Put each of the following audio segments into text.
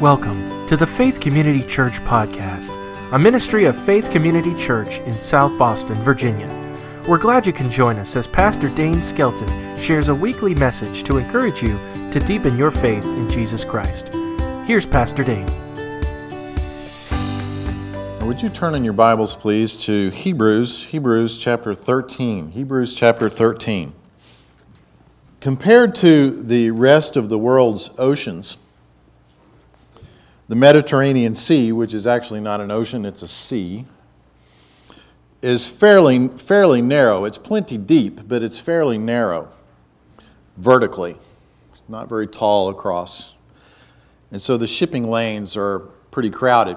Welcome to the Faith Community Church Podcast, a ministry of Faith Community Church in South Boston, Virginia. We're glad you can join us as Pastor Dane Skelton shares a weekly message to encourage you to deepen your faith in Jesus Christ. Here's Pastor Dane. Would you turn in your Bibles, please, to Hebrews, Hebrews chapter 13. Hebrews chapter 13. Compared to the rest of the world's oceans, the Mediterranean Sea, which is actually not an ocean, it's a sea, is fairly, fairly narrow. It's plenty deep, but it's fairly narrow vertically. It's not very tall across. And so the shipping lanes are pretty crowded.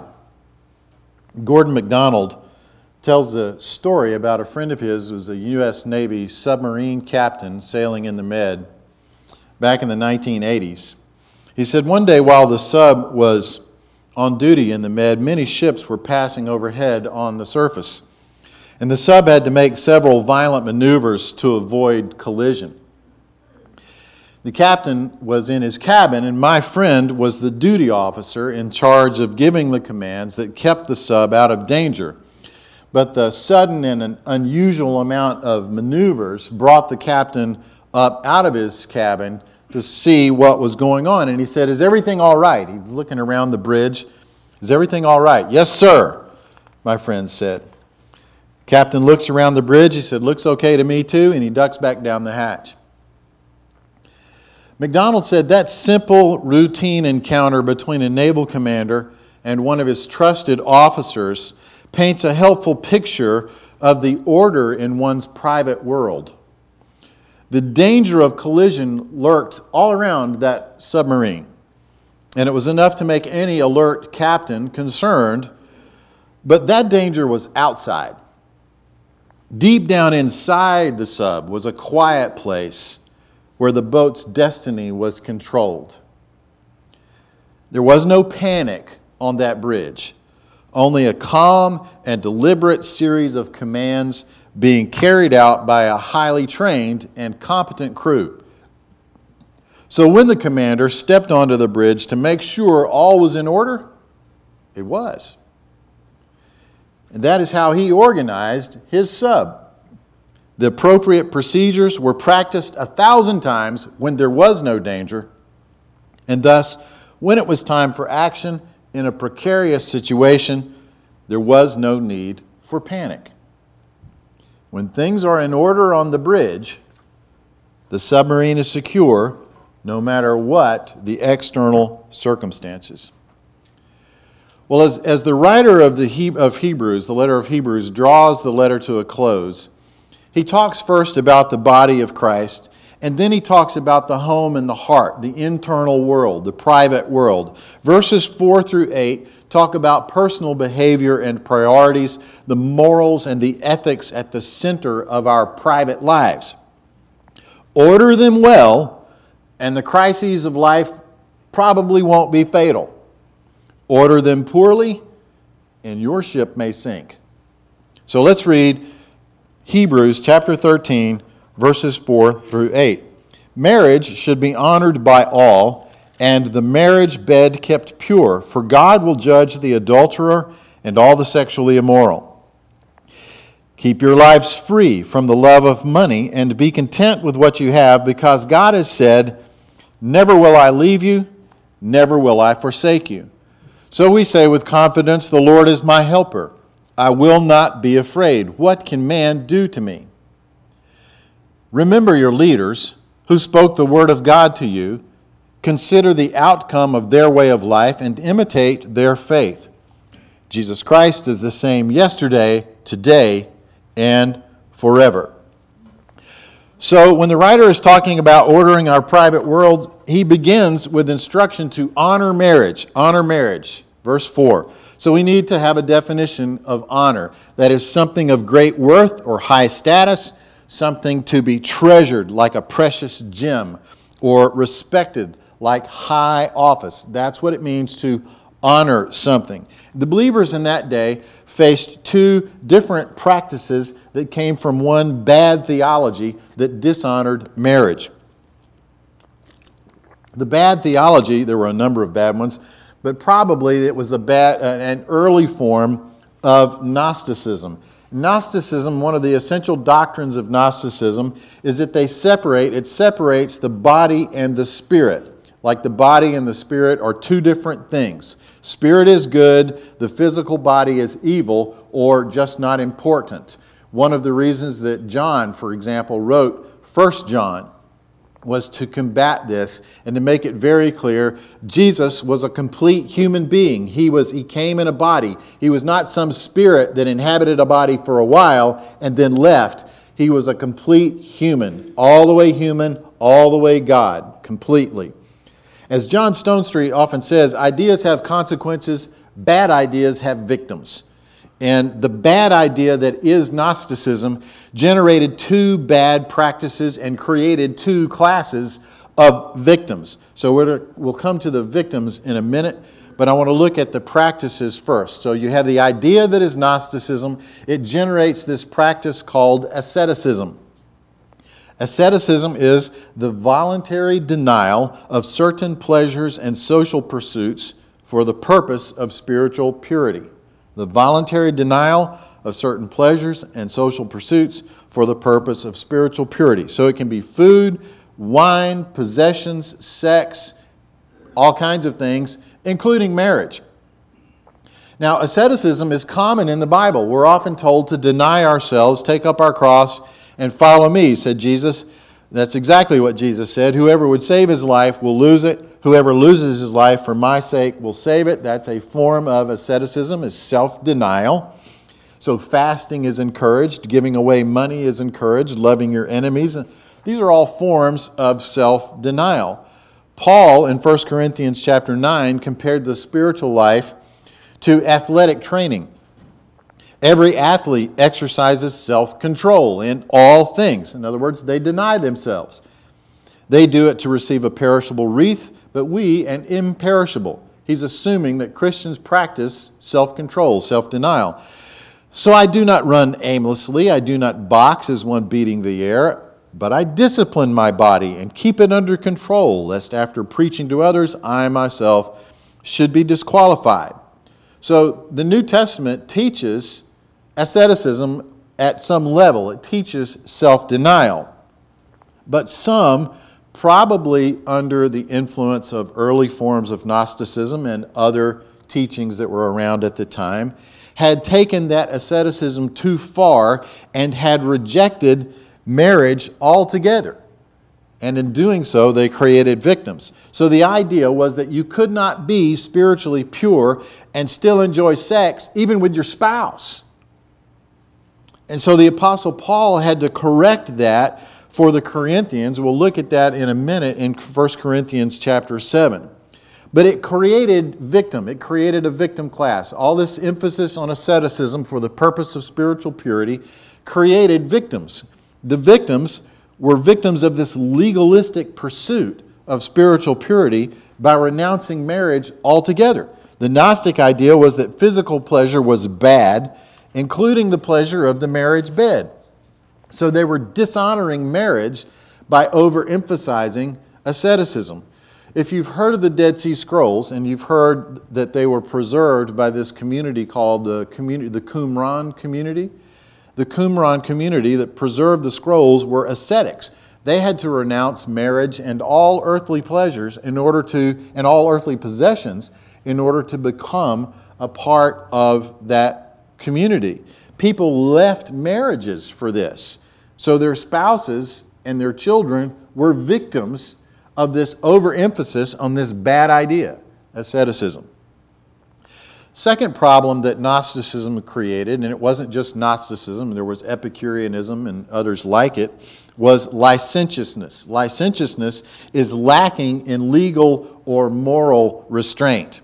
Gordon MacDonald tells a story about a friend of his who was a U.S. Navy submarine captain sailing in the Med back in the 1980s. He said one day while the sub was on duty in the Med, many ships were passing overhead on the surface. And the sub had to make several violent maneuvers to avoid collision. The captain was in his cabin, and my friend was the duty officer in charge of giving the commands that kept the sub out of danger. But the sudden and an unusual amount of maneuvers brought the captain up out of his cabin to see what was going on. And he said, Is everything all right? He was looking around the bridge. Is everything all right? Yes, sir, my friend said. Captain looks around the bridge. He said, Looks okay to me too. And he ducks back down the hatch. MacDonald said that simple, routine encounter between a naval commander and one of his trusted officers paints a helpful picture of the order in one's private world. The danger of collision lurked all around that submarine, and it was enough to make any alert captain concerned, but that danger was outside. Deep down inside the sub was a quiet place where the boat's destiny was controlled. There was no panic on that bridge, only a calm and deliberate series of commands being carried out by a highly trained and competent crew. So when the commander stepped onto the bridge to make sure all was in order, it was. And that is how he organized his sub. The appropriate procedures were practiced a thousand times when there was no danger, and thus, when it was time for action in a precarious situation, there was no need for panic. When things are in order on the bridge, the submarine is secure no matter what the external circumstances. Well, as, as the writer of, the he, of Hebrews, the letter of Hebrews, draws the letter to a close, he talks first about the body of Christ, and then he talks about the home and the heart, the internal world, the private world. Verses 4 through 8 talk about personal behavior and priorities, the morals and the ethics at the center of our private lives. Order them well, and the crises of life probably won't be fatal. Order them poorly, and your ship may sink. So let's read Hebrews chapter 13, verses 4 through 8. Marriage should be honored by all and the marriage bed kept pure, for God will judge the adulterer and all the sexually immoral. Keep your lives free from the love of money and be content with what you have, because God has said, Never will I leave you, never will I forsake you. So we say with confidence, The Lord is my helper. I will not be afraid. What can man do to me? Remember your leaders who spoke the word of God to you consider the outcome of their way of life and imitate their faith. Jesus Christ is the same yesterday, today, and forever. So, when the writer is talking about ordering our private world, he begins with instruction to honor marriage. Honor marriage. Verse 4. So, we need to have a definition of honor. That is something of great worth or high status, something to be treasured like a precious gem, or respected like high office. That's what it means to honor something. The believers in that day faced two different practices that came from one bad theology that dishonored marriage. The bad theology, there were a number of bad ones, but probably it was bad, uh, an early form of Gnosticism. Gnosticism, one of the essential doctrines of Gnosticism, is that they separate, it separates the body and the spirit. Like the body and the spirit are two different things. Spirit is good, the physical body is evil or just not important. One of the reasons that John, for example, wrote 1 John was to combat this and to make it very clear Jesus was a complete human being. He was he came in a body. He was not some spirit that inhabited a body for a while and then left. He was a complete human, all the way human, all the way God, completely. As John Stonestreet often says, ideas have consequences, bad ideas have victims. And the bad idea that is Gnosticism generated two bad practices and created two classes of victims. So we'll come to the victims in a minute, but I want to look at the practices first. So you have the idea that is Gnosticism, it generates this practice called asceticism. Asceticism is the voluntary denial of certain pleasures and social pursuits for the purpose of spiritual purity the voluntary denial of certain pleasures and social pursuits for the purpose of spiritual purity. So it can be food, wine, possessions, sex, all kinds of things, including marriage. Now, asceticism is common in the Bible. We're often told to deny ourselves, take up our cross, and follow me, said Jesus. That's exactly what Jesus said. Whoever would save his life will lose it. Whoever loses his life for my sake will save it. That's a form of asceticism, is self-denial. So fasting is encouraged, giving away money is encouraged, loving your enemies. These are all forms of self-denial. Paul in 1 Corinthians chapter 9 compared the spiritual life to athletic training. Every athlete exercises self control in all things. In other words, they deny themselves. They do it to receive a perishable wreath, but we an imperishable. He's assuming that Christians practice self control, self denial. So I do not run aimlessly, I do not box as one beating the air, but I discipline my body and keep it under control, lest after preaching to others, I myself should be disqualified. So the New Testament teaches asceticism at some level, it teaches self denial. But some probably under the influence of early forms of Gnosticism and other teachings that were around at the time, had taken that asceticism too far and had rejected marriage altogether. And in doing so, they created victims. So the idea was that you could not be spiritually pure and still enjoy sex, even with your spouse. And so the Apostle Paul had to correct that for the Corinthians. We'll look at that in a minute in 1 Corinthians chapter 7. But it created victim. It created a victim class. All this emphasis on asceticism for the purpose of spiritual purity created victims. The victims were victims of this legalistic pursuit of spiritual purity by renouncing marriage altogether. The Gnostic idea was that physical pleasure was bad, including the pleasure of the marriage bed. So they were dishonoring marriage by overemphasizing asceticism. If you've heard of the Dead Sea Scrolls and you've heard that they were preserved by this community called the, community, the Qumran community, the Qumran community that preserved the scrolls were ascetics. They had to renounce marriage and all earthly pleasures in order to, and all earthly possessions in order to become a part of that community people left marriages for this. So their spouses and their children were victims of this overemphasis on this bad idea, asceticism. Second problem that Gnosticism created, and it wasn't just Gnosticism, there was Epicureanism and others like it, was licentiousness. Licentiousness is lacking in legal or moral restraint.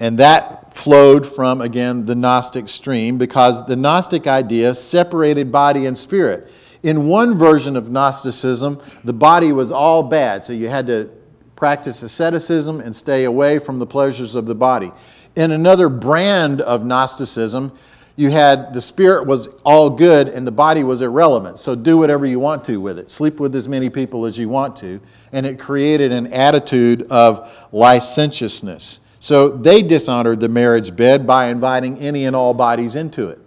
And that flowed from, again, the Gnostic stream because the Gnostic idea separated body and spirit. In one version of Gnosticism, the body was all bad, so you had to practice asceticism and stay away from the pleasures of the body. In another brand of Gnosticism, you had the spirit was all good and the body was irrelevant. So do whatever you want to with it. Sleep with as many people as you want to. And it created an attitude of licentiousness. So they dishonored the marriage bed by inviting any and all bodies into it.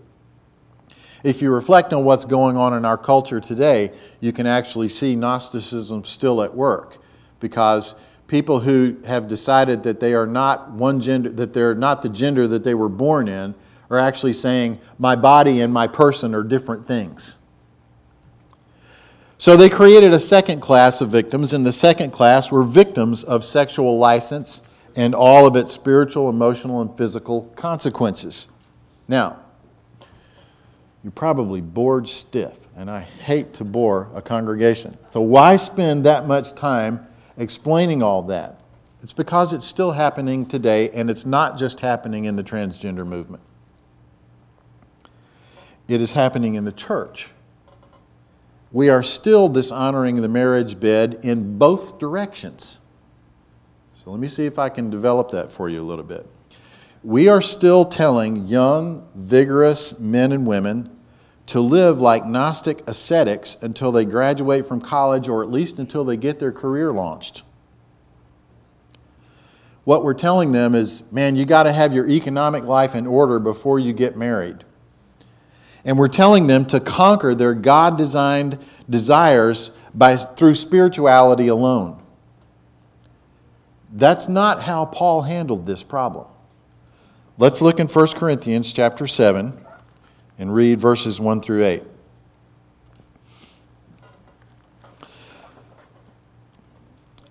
If you reflect on what's going on in our culture today, you can actually see Gnosticism still at work because people who have decided that they are not one gender, that they're not the gender that they were born in, are actually saying, my body and my person are different things. So they created a second class of victims, and the second class were victims of sexual license and all of its spiritual, emotional, and physical consequences. Now, you're probably bored stiff, and I hate to bore a congregation. So, why spend that much time explaining all that? It's because it's still happening today, and it's not just happening in the transgender movement. It is happening in the church. We are still dishonoring the marriage bed in both directions. So, let me see if I can develop that for you a little bit we are still telling young, vigorous men and women to live like Gnostic ascetics until they graduate from college or at least until they get their career launched. What we're telling them is, man, you got to have your economic life in order before you get married. And we're telling them to conquer their God designed desires by, through spirituality alone. That's not how Paul handled this problem. Let's look in 1 Corinthians chapter 7 and read verses 1 through 8.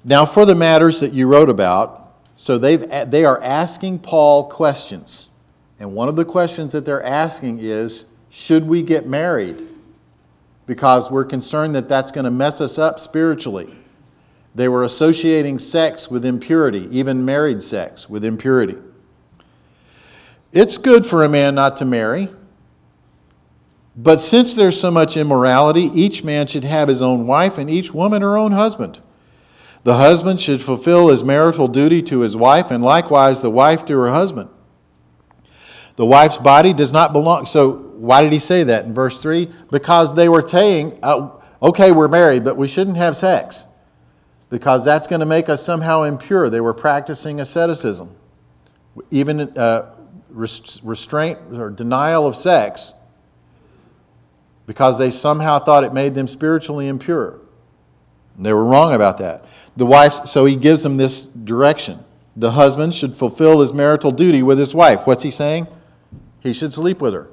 Now, for the matters that you wrote about, so they've, they are asking Paul questions. And one of the questions that they're asking is Should we get married? Because we're concerned that that's going to mess us up spiritually. They were associating sex with impurity, even married sex with impurity. It's good for a man not to marry. But since there's so much immorality, each man should have his own wife and each woman her own husband. The husband should fulfill his marital duty to his wife, and likewise the wife to her husband. The wife's body does not belong. So, why did he say that in verse 3? Because they were saying, uh, okay, we're married, but we shouldn't have sex because that's going to make us somehow impure. They were practicing asceticism. Even uh, restraint or denial of sex because they somehow thought it made them spiritually impure. And they were wrong about that. The wife, so he gives them this direction. The husband should fulfill his marital duty with his wife. What's he saying? He should sleep with her.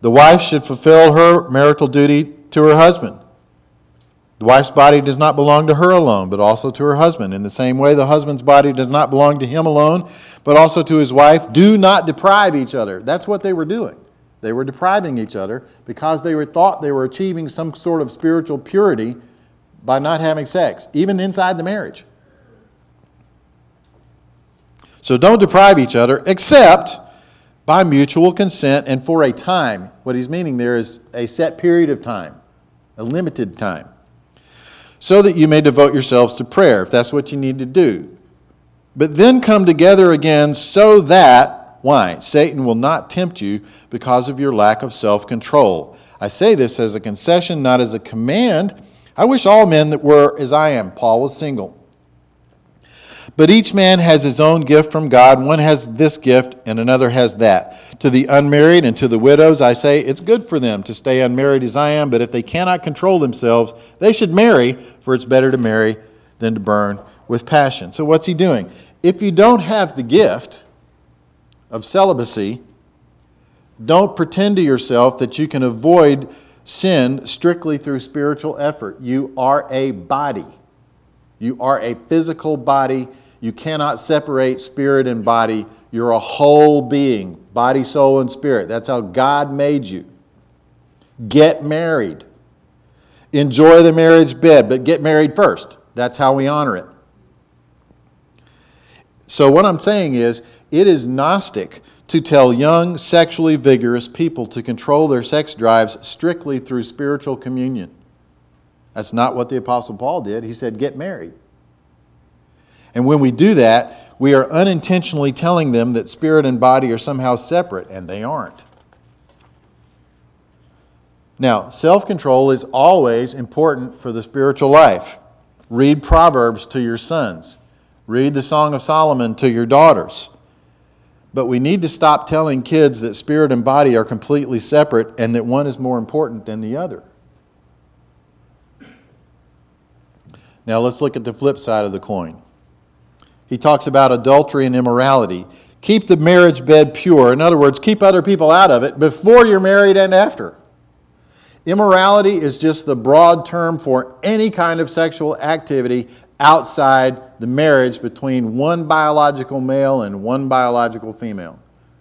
The wife should fulfill her marital duty to her husband. The wife's body does not belong to her alone, but also to her husband. In the same way, the husband's body does not belong to him alone, but also to his wife. Do not deprive each other. That's what they were doing. They were depriving each other because they were thought they were achieving some sort of spiritual purity by not having sex, even inside the marriage. So don't deprive each other except by mutual consent and for a time. What he's meaning there is a set period of time, a limited time so that you may devote yourselves to prayer, if that's what you need to do. But then come together again so that, why? Satan will not tempt you because of your lack of self control. I say this as a concession, not as a command. I wish all men that were as I am. Paul was single. But each man has his own gift from God. One has this gift, and another has that. To the unmarried and to the widows, I say it's good for them to stay unmarried as I am, but if they cannot control themselves, they should marry, for it's better to marry than to burn with passion. So, what's he doing? If you don't have the gift of celibacy, don't pretend to yourself that you can avoid sin strictly through spiritual effort. You are a body. You are a physical body. You cannot separate spirit and body. You're a whole being, body, soul, and spirit. That's how God made you. Get married. Enjoy the marriage bed, but get married first. That's how we honor it. So, what I'm saying is, it is Gnostic to tell young, sexually vigorous people to control their sex drives strictly through spiritual communion. That's not what the Apostle Paul did. He said, get married. And when we do that, we are unintentionally telling them that spirit and body are somehow separate, and they aren't. Now, self control is always important for the spiritual life. Read Proverbs to your sons. Read the Song of Solomon to your daughters. But we need to stop telling kids that spirit and body are completely separate and that one is more important than the other. Now let's look at the flip side of the coin. He talks about adultery and immorality. Keep the marriage bed pure. In other words, keep other people out of it before you're married and after. Immorality is just the broad term for any kind of sexual activity outside the marriage between one biological male and one biological female.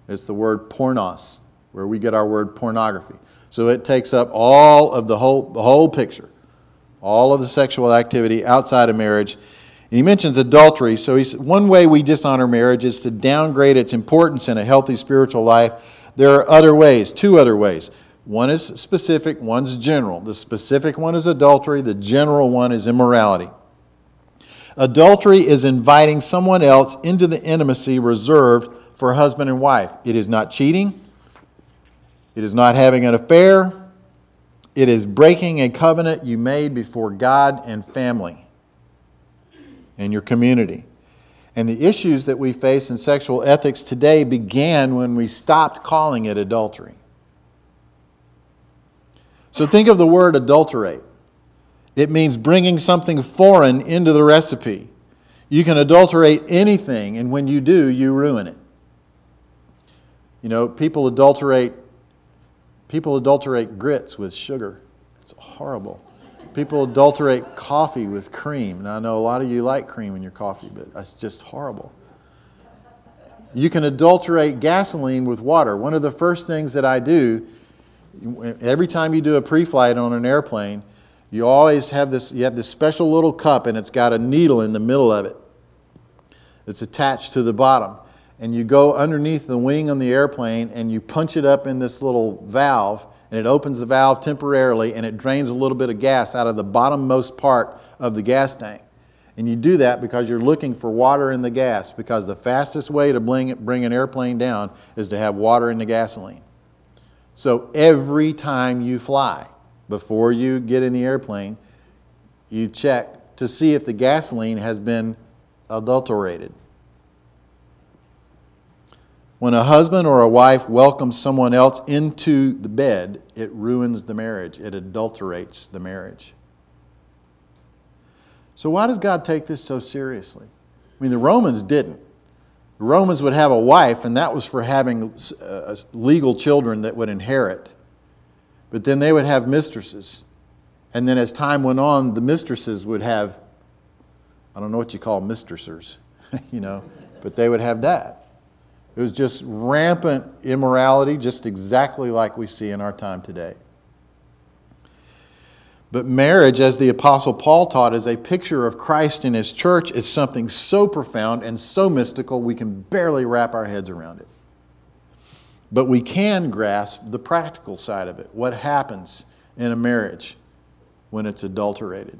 It's the word pornos, where we get our word pornography. So it takes up all of the whole, the whole picture, all of the sexual activity outside of marriage. And he mentions adultery. So he's, one way we dishonor marriage is to downgrade its importance in a healthy spiritual life. There are other ways, two other ways. One is specific, one's general. The specific one is adultery, the general one is immorality. Adultery is inviting someone else into the intimacy reserved for husband and wife. It is not cheating, it is not having an affair, it is breaking a covenant you made before God and family and your community. And the issues that we face in sexual ethics today began when we stopped calling it adultery. So think of the word adulterate. It means bringing something foreign into the recipe. You can adulterate anything, and when you do, you ruin it. You know, people adulterate people adulterate grits with sugar. It's horrible. People adulterate coffee with cream. And I know a lot of you like cream in your coffee, but that's just horrible. You can adulterate gasoline with water. One of the first things that I do every time you do a pre-flight on an airplane, you always have this, you have this special little cup and it's got a needle in the middle of it that's attached to the bottom. And you go underneath the wing on the airplane and you punch it up in this little valve and it opens the valve temporarily and it drains a little bit of gas out of the bottommost part of the gas tank. And you do that because you're looking for water in the gas because the fastest way to bring, bring an airplane down is to have water in the gasoline. So every time you fly, before you get in the airplane, you check to see if the gasoline has been adulterated. When a husband or a wife welcomes someone else into the bed, it ruins the marriage, it adulterates the marriage. So, why does God take this so seriously? I mean, the Romans didn't. The Romans would have a wife, and that was for having uh, legal children that would inherit. But then they would have mistresses. And then as time went on, the mistresses would have, I don't know what you call mistressers, you know, but they would have that. It was just rampant immorality, just exactly like we see in our time today. But marriage, as the Apostle Paul taught, is a picture of Christ and his church. is something so profound and so mystical we can barely wrap our heads around it. But we can grasp the practical side of it what happens in a marriage when it's adulterated.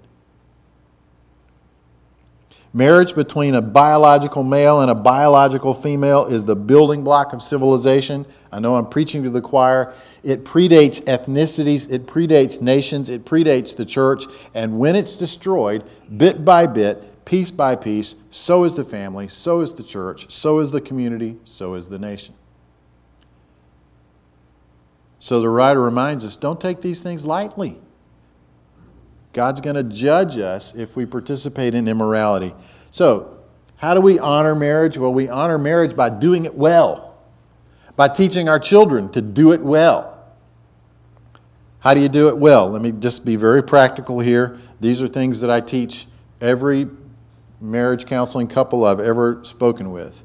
Marriage between a biological male and a biological female is the building block of civilization. I know I'm preaching to the choir. It predates ethnicities, it predates nations, it predates the church. And when it's destroyed, bit by bit, piece by piece, so is the family, so is the church, so is the community, so is the nation. So the writer reminds us don't take these things lightly. God's going to judge us if we participate in immorality. So, how do we honor marriage? Well, we honor marriage by doing it well, by teaching our children to do it well. How do you do it well? Let me just be very practical here. These are things that I teach every marriage counseling couple I've ever spoken with.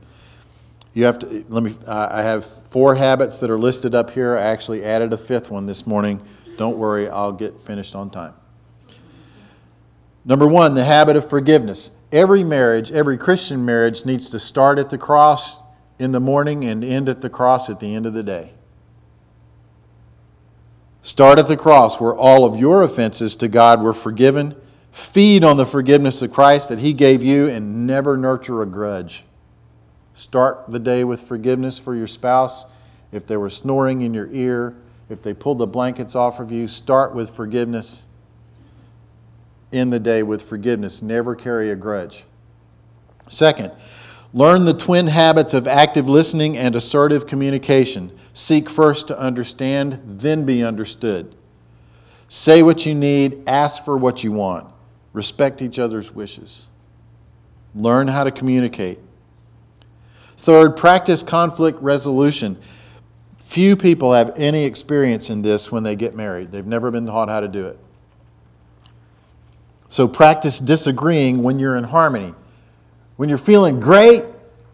You have to, let me, I have four habits that are listed up here. I actually added a fifth one this morning. Don't worry, I'll get finished on time. Number one, the habit of forgiveness. Every marriage, every Christian marriage needs to start at the cross in the morning and end at the cross at the end of the day. Start at the cross where all of your offenses to God were forgiven. Feed on the forgiveness of Christ that He gave you and never nurture a grudge. Start the day with forgiveness for your spouse. If they were snoring in your ear, if they pulled the blankets off of you, start with forgiveness. In the day with forgiveness. Never carry a grudge. Second, learn the twin habits of active listening and assertive communication. Seek first to understand, then be understood. Say what you need, ask for what you want. Respect each other's wishes. Learn how to communicate. Third, practice conflict resolution. Few people have any experience in this when they get married. They've never been taught how to do it. So practice disagreeing when you're in harmony. When you're feeling great,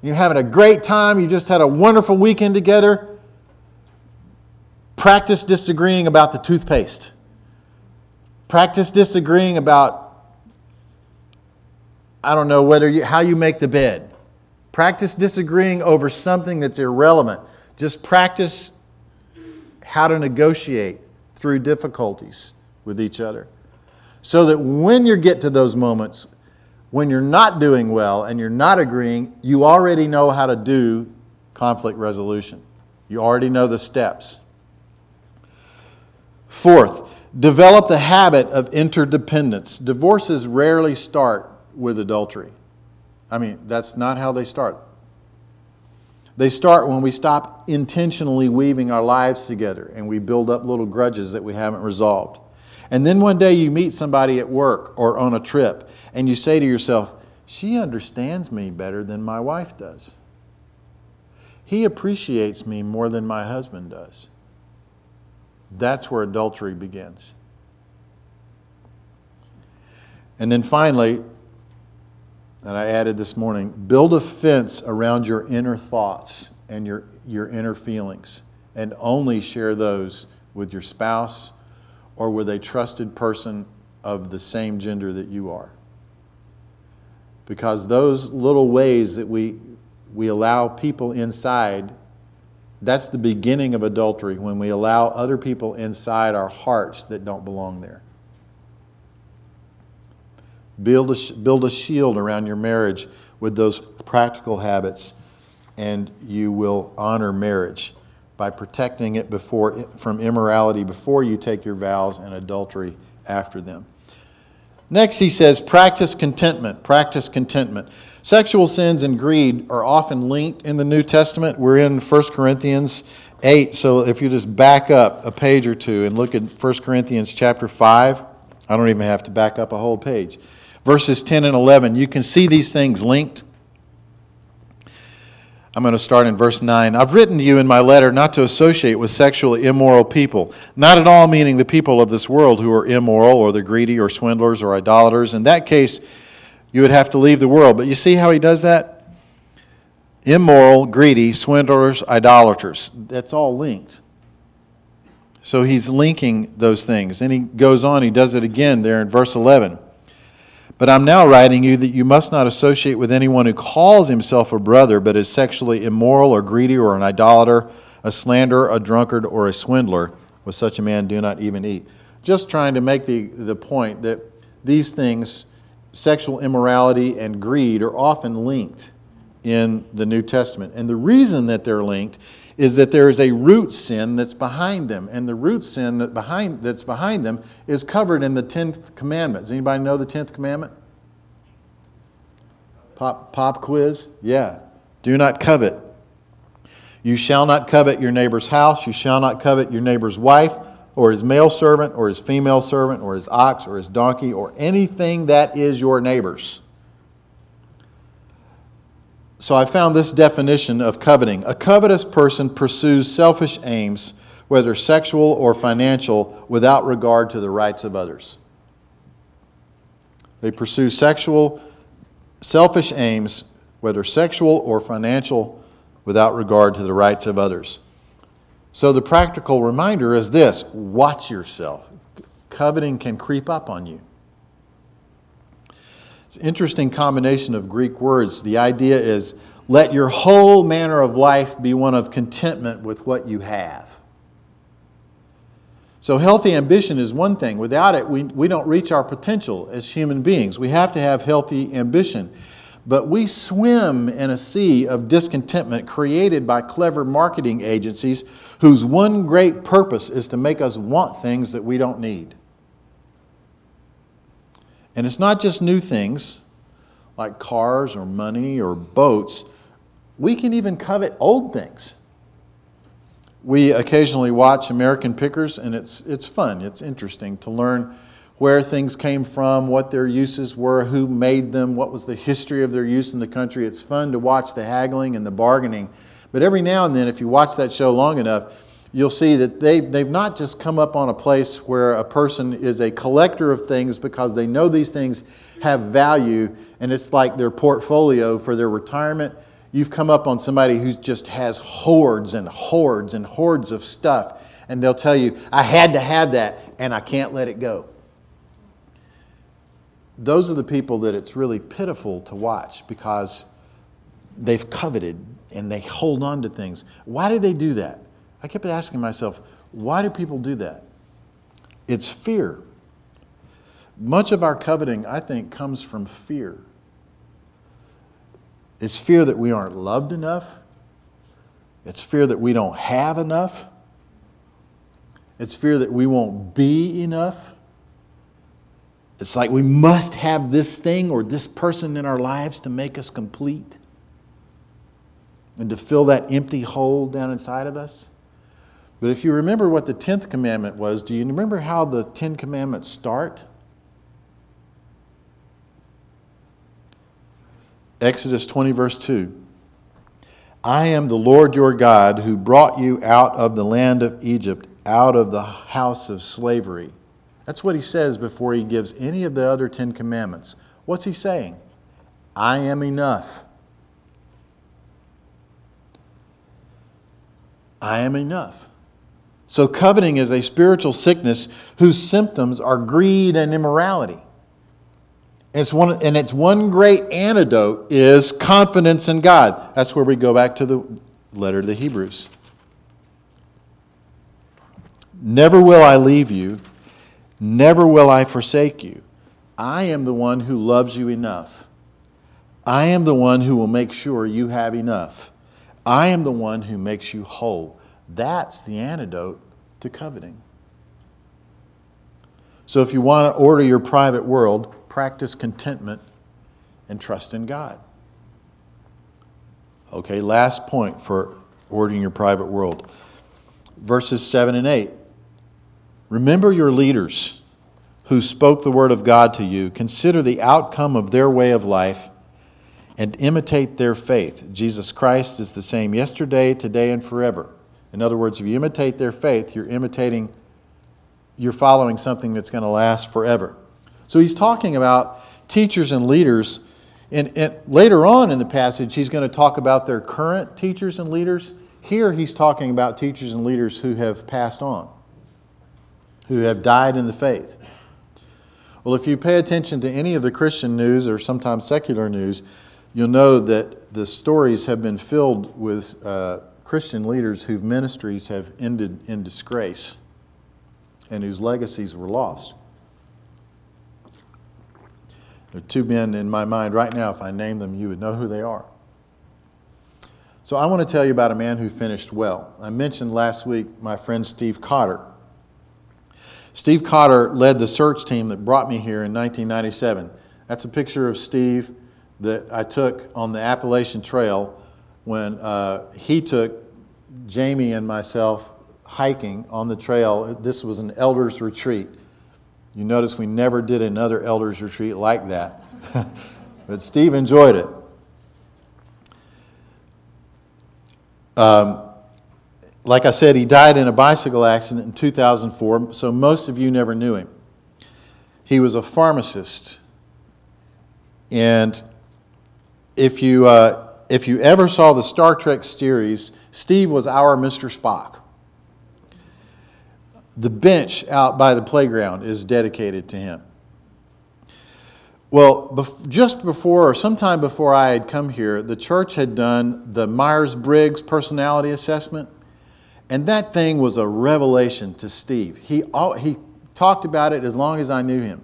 you're having a great time, you just had a wonderful weekend together, practice disagreeing about the toothpaste. Practice disagreeing about, I don't know, whether you, how you make the bed. Practice disagreeing over something that's irrelevant. Just practice how to negotiate through difficulties with each other. So that when you get to those moments, when you're not doing well and you're not agreeing, you already know how to do conflict resolution. You already know the steps. Fourth, Develop the habit of interdependence. Divorces rarely start with adultery. I mean, that's not how they start. They start when we stop intentionally weaving our lives together and we build up little grudges that we haven't resolved. And then one day you meet somebody at work or on a trip and you say to yourself, She understands me better than my wife does. He appreciates me more than my husband does. That's where adultery begins. And then finally, that I added this morning, build a fence around your inner thoughts and your, your inner feelings, and only share those with your spouse or with a trusted person of the same gender that you are. Because those little ways that we, we allow people inside that's the beginning of adultery when we allow other people inside our hearts that don't belong there. Build a, build a shield around your marriage with those practical habits, and you will honor marriage by protecting it before, from immorality before you take your vows and adultery after them. Next, he says, practice contentment. Practice contentment. Sexual sins and greed are often linked in the New Testament. We're in 1 Corinthians 8, so if you just back up a page or two and look at 1 Corinthians chapter 5, I don't even have to back up a whole page. Verses 10 and 11, you can see these things linked. I'm going to start in verse 9. I've written to you in my letter not to associate with sexually immoral people, not at all meaning the people of this world who are immoral or the greedy or swindlers or idolaters. In that case, you would have to leave the world. But you see how he does that? Immoral, greedy, swindlers, idolaters. That's all linked. So he's linking those things. And he goes on, he does it again there in verse 11. But I'm now writing you that you must not associate with anyone who calls himself a brother but is sexually immoral or greedy or an idolater, a slanderer, a drunkard, or a swindler. With such a man, do not even eat. Just trying to make the, the point that these things, sexual immorality and greed, are often linked in the New Testament. And the reason that they're linked is that there is a root sin that's behind them, and the root sin that behind, that's behind them is covered in the tenth commandment. Does anybody know the tenth commandment? Pop, pop quiz? Yeah. Do not covet. You shall not covet your neighbor's house. You shall not covet your neighbor's wife, or his male servant, or his female servant, or his ox, or his donkey, or anything that is your neighbor's. So I found this definition of coveting. A covetous person pursues selfish aims, whether sexual or financial, without regard to the rights of others. They pursue sexual, selfish aims, whether sexual or financial, without regard to the rights of others. So the practical reminder is this watch yourself. Coveting can creep up on you. It's an interesting combination of Greek words. The idea is let your whole manner of life be one of contentment with what you have. So, healthy ambition is one thing. Without it, we, we don't reach our potential as human beings. We have to have healthy ambition. But we swim in a sea of discontentment created by clever marketing agencies whose one great purpose is to make us want things that we don't need. And it's not just new things, like cars or money or boats, we can even covet old things. We occasionally watch American Pickers, and it's, it's fun. It's interesting to learn where things came from, what their uses were, who made them, what was the history of their use in the country. It's fun to watch the haggling and the bargaining. But every now and then, if you watch that show long enough, you'll see that they've, they've not just come up on a place where a person is a collector of things because they know these things have value and it's like their portfolio for their retirement. You've come up on somebody who just has hordes and hordes and hordes of stuff, and they'll tell you, I had to have that and I can't let it go those are the people that it's really pitiful to watch because they've coveted and they hold on to things. Why do they do that? I kept asking myself, why do people do that? It's fear. Much of our coveting, I think, comes from fear. It's fear that we aren't loved enough. It's fear that we don't have enough. It's fear that we won't be enough. It's like we must have this thing or this person in our lives to make us complete and to fill that empty hole down inside of us. But if you remember what the 10th commandment was, do you remember how the 10 commandments start? Exodus 20, verse 2. I am the Lord your God who brought you out of the land of Egypt, out of the house of slavery. That's what he says before he gives any of the other Ten Commandments. What's he saying? I am enough. I am enough. So, coveting is a spiritual sickness whose symptoms are greed and immorality. It's one, and its one great antidote is confidence in God. That's where we go back to the letter to the Hebrews. Never will I leave you, Never will I forsake you. I am the one who loves you enough. I am the one who will make sure you have enough. I am the one who makes you whole. That's the antidote to coveting. So, if you want to order your private world, practice contentment and trust in God. Okay, last point for ordering your private world. Verses 7 and 8. Remember your leaders who spoke the word of God to you. Consider the outcome of their way of life and imitate their faith. Jesus Christ is the same yesterday, today, and forever. In other words, if you imitate their faith, you're imitating, you're following something that's going to last forever. So he's talking about teachers and leaders. And, and later on in the passage, he's going to talk about their current teachers and leaders. Here, he's talking about teachers and leaders who have passed on who have died in the faith. Well, if you pay attention to any of the Christian news or sometimes secular news, you'll know that the stories have been filled with uh, Christian leaders whose ministries have ended in disgrace and whose legacies were lost. There are two men in my mind right now, if I name them, you would know who they are. So I want to tell you about a man who finished well. I mentioned last week my friend Steve Cotter. Steve Cotter led the search team that brought me here in 1997. That's a picture of Steve that I took on the Appalachian Trail when uh, he took Jamie and myself hiking on the trail. This was an elders retreat. You notice we never did another elders retreat like that. but Steve enjoyed it. Um, like I said, he died in a bicycle accident in 2004, so most of you never knew him. He was a pharmacist. And if you, uh, if you ever saw the Star Trek series, Steve was our Mr. Spock. The bench out by the playground is dedicated to him. Well, just before, or sometime before I had come here, the church had done the Myers Briggs personality assessment. And that thing was a revelation to Steve. He, he talked about it as long as I knew him.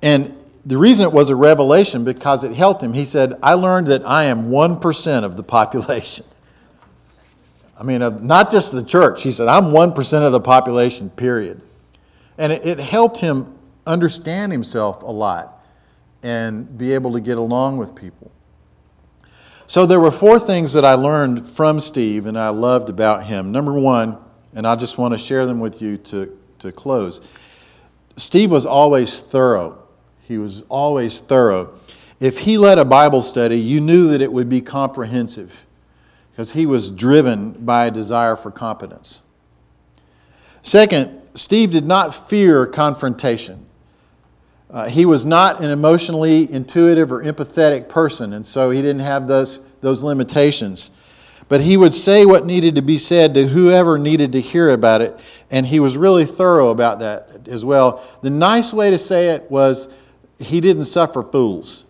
And the reason it was a revelation because it helped him. He said, I learned that I am 1% of the population. I mean, not just the church. He said, I'm 1% of the population, period. And it, it helped him understand himself a lot and be able to get along with people. So there were four things that I learned from Steve and I loved about him. Number one, and I just want to share them with you to, to close. Steve was always thorough. He was always thorough. If he led a Bible study, you knew that it would be comprehensive because he was driven by a desire for competence. Second, Steve did not fear confrontation. Uh, he was not an emotionally intuitive or empathetic person, and so he didn't have those, those limitations. But he would say what needed to be said to whoever needed to hear about it, and he was really thorough about that as well. The nice way to say it was he didn't suffer fools.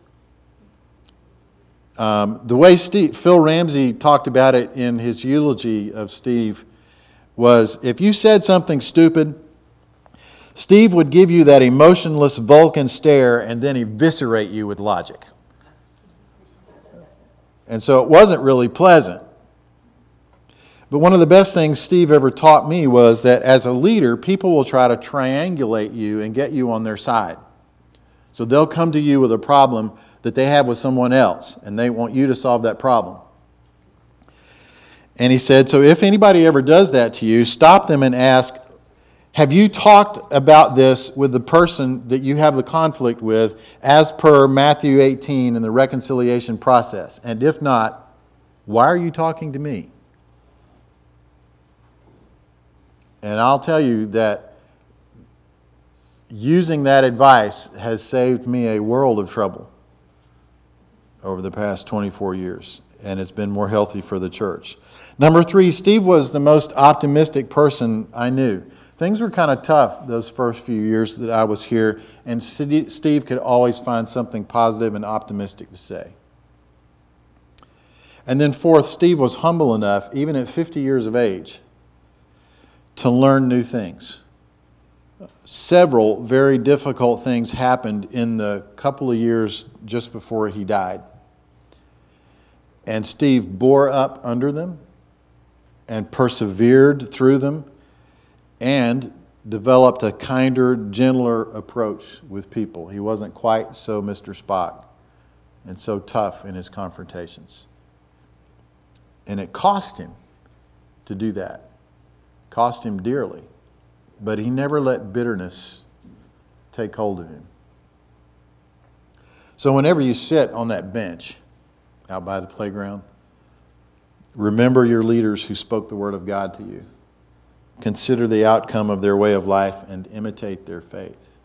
Um, the way Steve, Phil Ramsey talked about it in his eulogy of Steve was if you said something stupid, Steve would give you that emotionless Vulcan stare and then eviscerate you with logic. And so it wasn't really pleasant. But one of the best things Steve ever taught me was that as a leader, people will try to triangulate you and get you on their side. So they'll come to you with a problem that they have with someone else, and they want you to solve that problem. And he said, So if anybody ever does that to you, stop them and ask, Have you talked about this with the person that you have the conflict with as per Matthew 18 in the reconciliation process? And if not, why are you talking to me? And I'll tell you that using that advice has saved me a world of trouble over the past 24 years, and it's been more healthy for the church. Number three, Steve was the most optimistic person I knew. Things were kind of tough those first few years that I was here, and Steve could always find something positive and optimistic to say. And then, fourth, Steve was humble enough, even at 50 years of age, to learn new things. Several very difficult things happened in the couple of years just before he died. And Steve bore up under them and persevered through them and developed a kinder, gentler approach with people. He wasn't quite so Mr. Spock and so tough in his confrontations. And it cost him to do that cost him dearly, but he never let bitterness take hold of him. So, whenever you sit on that bench out by the playground, remember your leaders who spoke the word of God to you. Consider the outcome of their way of life and imitate their faith.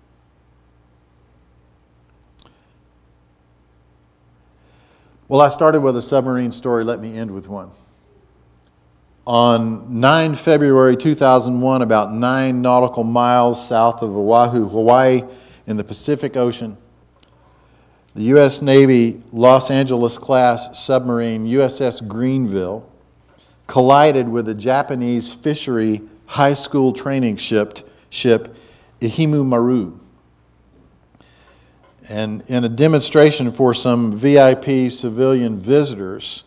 Well, I started with a submarine story. Let me end with one. On 9 February 2001, about nine nautical miles south of Oahu, Hawaii, in the Pacific Ocean, the U.S. Navy Los Angeles class submarine USS Greenville collided with a Japanese fishery high school training ship, ship Ehime Maru. And in a demonstration for some VIP civilian visitors,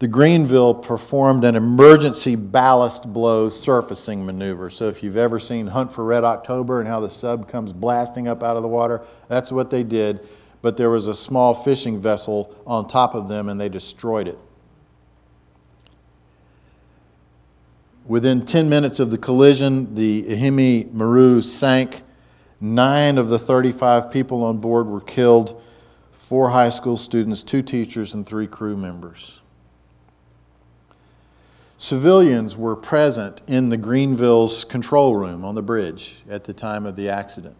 the Greenville performed an emergency ballast blow surfacing maneuver. So, if you've ever seen Hunt for Red October and how the sub comes blasting up out of the water, that's what they did. But there was a small fishing vessel on top of them and they destroyed it. Within 10 minutes of the collision, the Ehime Maru sank. Nine of the 35 people on board were killed four high school students, two teachers, and three crew members. Civilians were present in the Greenville's control room on the bridge at the time of the accident.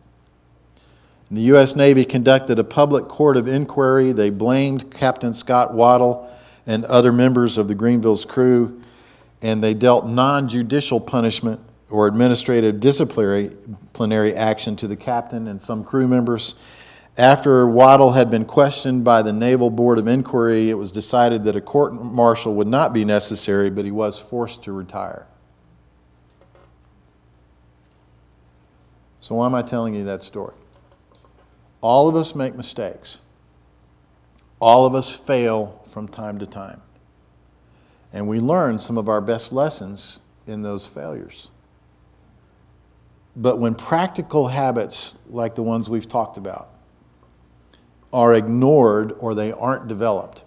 The U.S. Navy conducted a public court of inquiry. They blamed Captain Scott Waddle and other members of the Greenville's crew, and they dealt non judicial punishment or administrative disciplinary action to the captain and some crew members. After Waddle had been questioned by the Naval Board of Inquiry, it was decided that a court martial would not be necessary, but he was forced to retire. So, why am I telling you that story? All of us make mistakes. All of us fail from time to time. And we learn some of our best lessons in those failures. But when practical habits like the ones we've talked about, are ignored or they aren't developed.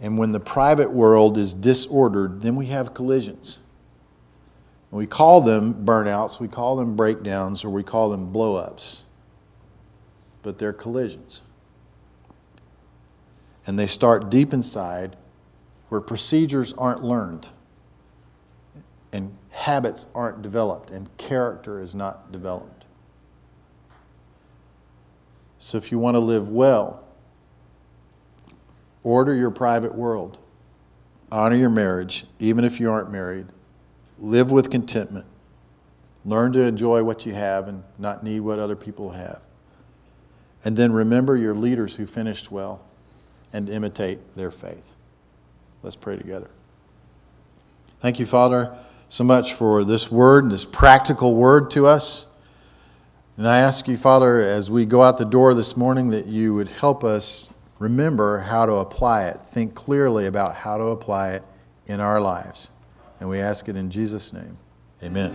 And when the private world is disordered, then we have collisions. We call them burnouts, we call them breakdowns, or we call them blowups. But they're collisions. And they start deep inside where procedures aren't learned, and habits aren't developed, and character is not developed. So if you want to live well, order your private world, honor your marriage, even if you aren't married live with contentment, learn to enjoy what you have and not need what other people have. And then remember your leaders who finished well and imitate their faith. Let's pray together. Thank you, Father, so much for this word, this practical word to us. And I ask you, Father, as we go out the door this morning, that you would help us remember how to apply it, think clearly about how to apply it in our lives. And we ask it in Jesus' name. Amen.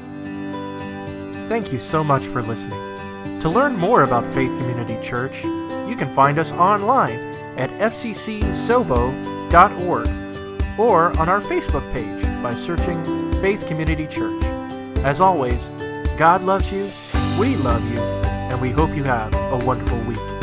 Thank you so much for listening. To learn more about Faith Community Church, you can find us online at fccsobo.org or on our Facebook page by searching Faith Community Church. As always, God loves you, we love you, and we hope you have a wonderful week.